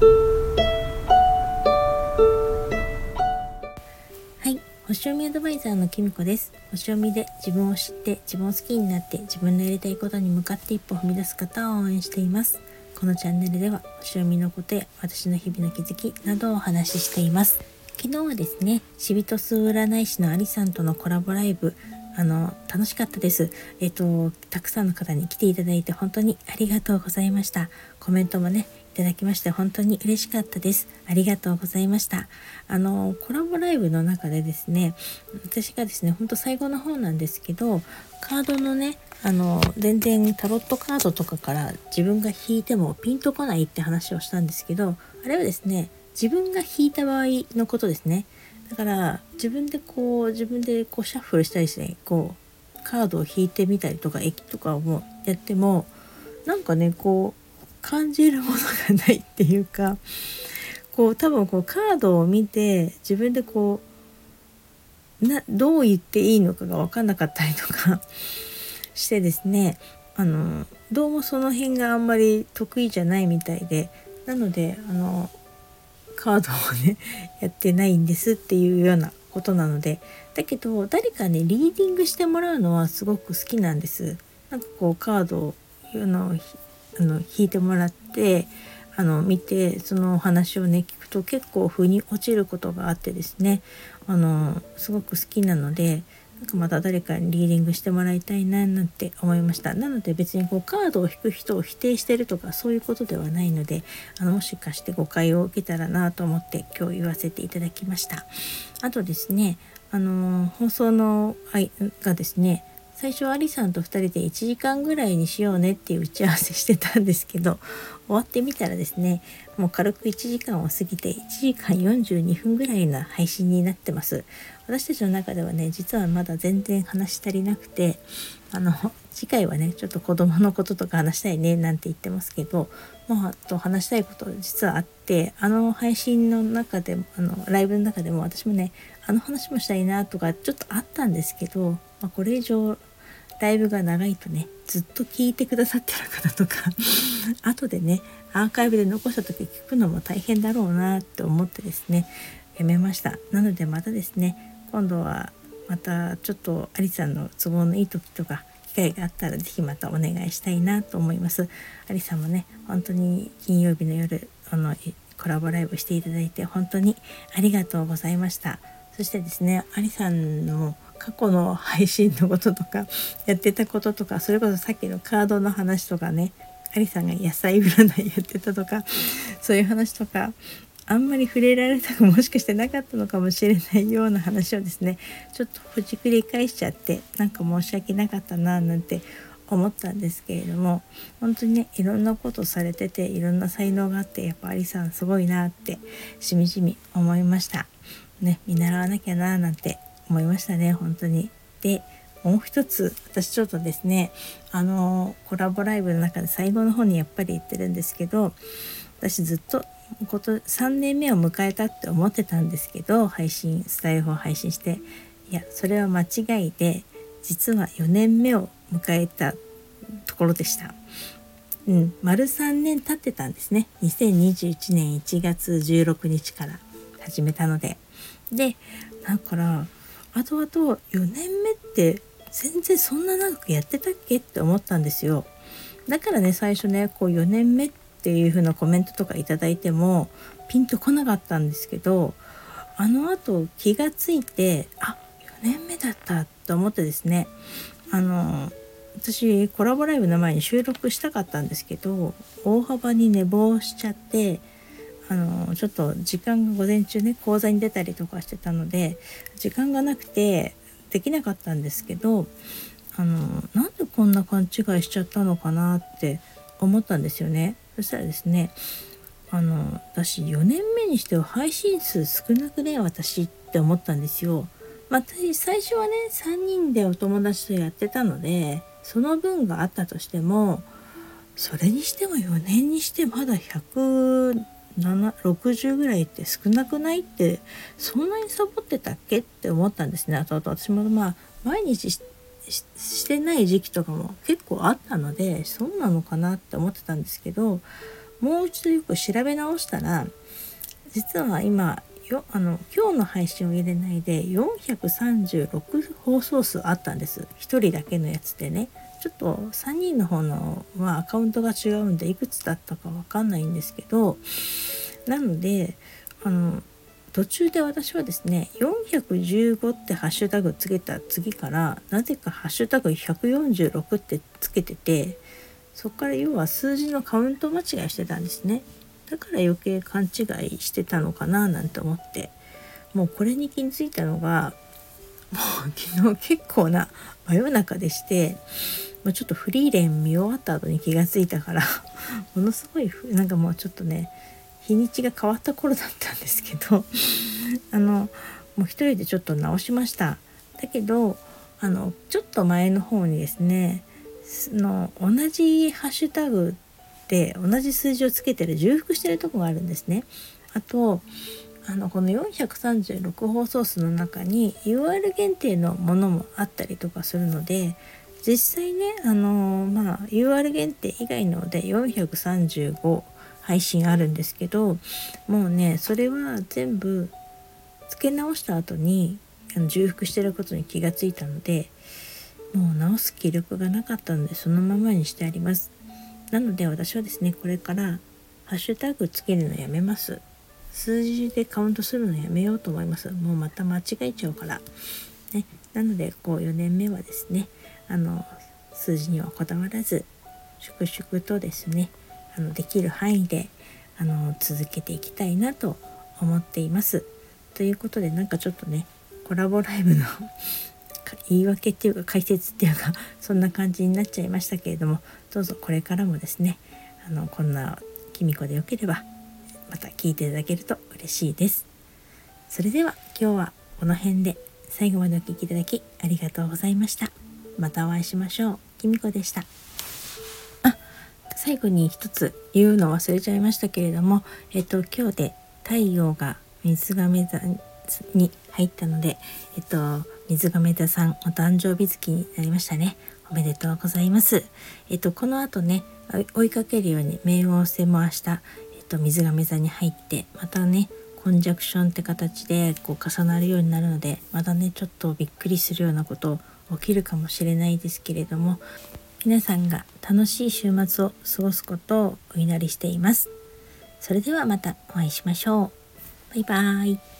はい星読みアドバイザーのきみこです星読みで自分を知って自分を好きになって自分のやりたいことに向かって一歩踏み出す方を応援していますこのチャンネルでは星読みのことや私の日々の気づきなどをお話ししています昨日はですねシビトス占い師のアリさんとのコラボライブあの楽しかったです。えっとたくさんの方に来ていただいて本当にありがとうございました。コメントもねただきまして本当に嬉しかったです。ありがとうございました。あのコラボライブの中でですね私がですねほんと最後の方なんですけどカードのねあの全然タロットカードとかから自分が引いてもピンとこないって話をしたんですけどあれはですね自分が引いた場合のことですね。だから自分でこう自分でこうシャッフルしたりしてねこうカードを引いてみたりとか駅とかをやってもなんかねこう感じるものがないっていうかこう多分こうカードを見て自分でこうなどう言っていいのかが分かんなかったりとか してですねあのどうもその辺があんまり得意じゃないみたいでなのであのカードをね やってないんですっていうようなことなのでだけど誰かねリーディングしてもらうのはすごく好きなんです。なんかこうカードをのあの引いてもらってあの見てそのお話をね聞くと結構腑に落ちることがあってですね。あのすごく好きなのでなんかまた誰かにリーディングしてもらいたいななんて思いました。なので別にこうカードを引く人を否定してるとかそういうことではないのであのもしかして誤解を受けたらなと思って今日言わせていただきました。あとですねあの放送のがですね最初アリさんと2人で1時間ぐらいにしようねっていう打ち合わせしてたんですけど 終わってみたらですねもう軽く1時間を過ぎて1時間42分ぐらいな配信になってます。私たちの中ではね実はまだ全然話し足りなくてあの次回はねちょっと子供のこととか話したいねなんて言ってますけどまあと話したいこと実はあってあの配信の中でもあのライブの中でも私もねあの話もしたいなとかちょっとあったんですけど、まあ、これ以上ライブが長いとねずっと聞いてくださってる方とか 後でねアーカイブで残した時聞くのも大変だろうなって思ってですねやめました。なのでまたですね今度はまたちょっとアリさんの都合のいい時とか機会があったら是非またお願いしたいなと思います。アリさんもね本当に金曜日の夜あのコラボライブしていただいて本当にありがとうございました。そしてですねアリさんの過去の配信のこととかやってたこととかそれこそさっきのカードの話とかねアリさんが野菜占いやってたとかそういう話とかあんまり触れられたくもしかしてなかったのかもしれないような話をですねちょっとほじくり返しちゃってなんか申し訳なかったななんて思ったんですけれども本当にねいろんなことされてていろんな才能があってやっぱアリさんすごいなってしみじみ思いました。ね見習わなきゃななんて思いましたね本当に。でもう一つ私ちょっとですねあのコラボライブの中で最後の方にやっぱり言ってるんですけど私ずっとこと3年目を迎えたって思ってたんですけど配信スタイルを配信していやそれは間違いで実は4年目を迎えたところでした。うん、丸3年経ってたんですね2021年1月16日から始めたのででだから後々4年目って全然そんな長くやってたっけ？って思ったんですよ。だからね最初ねこう4年目っていう風なコメントとか頂いてもピンとこなかったんですけどあのあと気がついてあ4年目だったと思ってですねあの私コラボライブの前に収録したかったんですけど大幅に寝坊しちゃってあのちょっと時間が午前中ね講座に出たりとかしてたので時間がなくてできなかったんですけどあのなんでこんな勘違いしちゃったのかなって思ったんですよね。そしたらですねあの私4年目にしては配信数少なくね私って思ったんですよ。まあ、最初はね3人でお友達とやってたのでその分があったとしてもそれにしても4年にしてまだ100 60ぐらいって少なくないってそんなにサボってたっけって思ったんですね。あとあと私もまあ毎日してない時期とかも結構あったのでそうなのかなって思ってたんですけどもう一度よく調べ直したら実は今よあの今日の配信を入れないで436放送数あったんです。1人だけのやつでね。ちょっと3人の方のはアカウントが違うんでいくつだったかわかんないんですけどなのであの途中で私はですね415ってハッシュタグつけた次からなぜかハッシュタグ146ってつけててそこから要は数字のカウント間違いしてたんですね。だから余計勘違いしてたのかななんて思ってもうこれに気づいたのがもう昨日結構な真夜中でしてもうちょっとフリーレン見終わった後に気がついたからものすごいなんかもうちょっとね日にちが変わった頃だったんですけどあのもう一人でちょっと直しました。だけどあのちょっと前の方にですねの同じハッシュタグで同じ数字をつけてる重複してるとこがあるんですね。あとあのこの436放送数の中に UR 限定のものもあったりとかするので実際ねあのまあ UR 限定以外ので435配信あるんですけどもうねそれは全部付け直した後にあの重複してることに気がついたのでもう直す気力がなかったのでそのままにしてあります。なので私はですねこれからハッシュタグつけるのやめます。数字でカウントするのやめようと思います。もうまた間違えちゃうから。ね。なのでこう4年目はですねあの数字にはこだわらず粛々とですねあのできる範囲であの続けていきたいなと思っています。ということでなんかちょっとねコラボライブの 言い訳っていうか解説っていうか そんな感じになっちゃいましたけれどもどうぞこれからもですねあのこんなきみこでよければまた聞いていただけると嬉しいです。それでは今日はこの辺で最後までお聴きいただきありがとうございました。またお会いしましょう。きみこでした。最後に一つ言うの忘れちゃいましたけれども、えっと、今日で太陽が水亀座に入ったので、えっと、水亀座さんお誕生日月になりましたね。おめでとうございます。えっと、この後ね、追いかけるように冥王星も明日、と、水亀座に入って、またね、コンジャクションって形でこう重なるようになるので、またね、ちょっとびっくりするようなこと起きるかもしれないですけれども、皆さんが楽しい週末を過ごすことをお祈りしています。それではまたお会いしましょう。バイバーイ。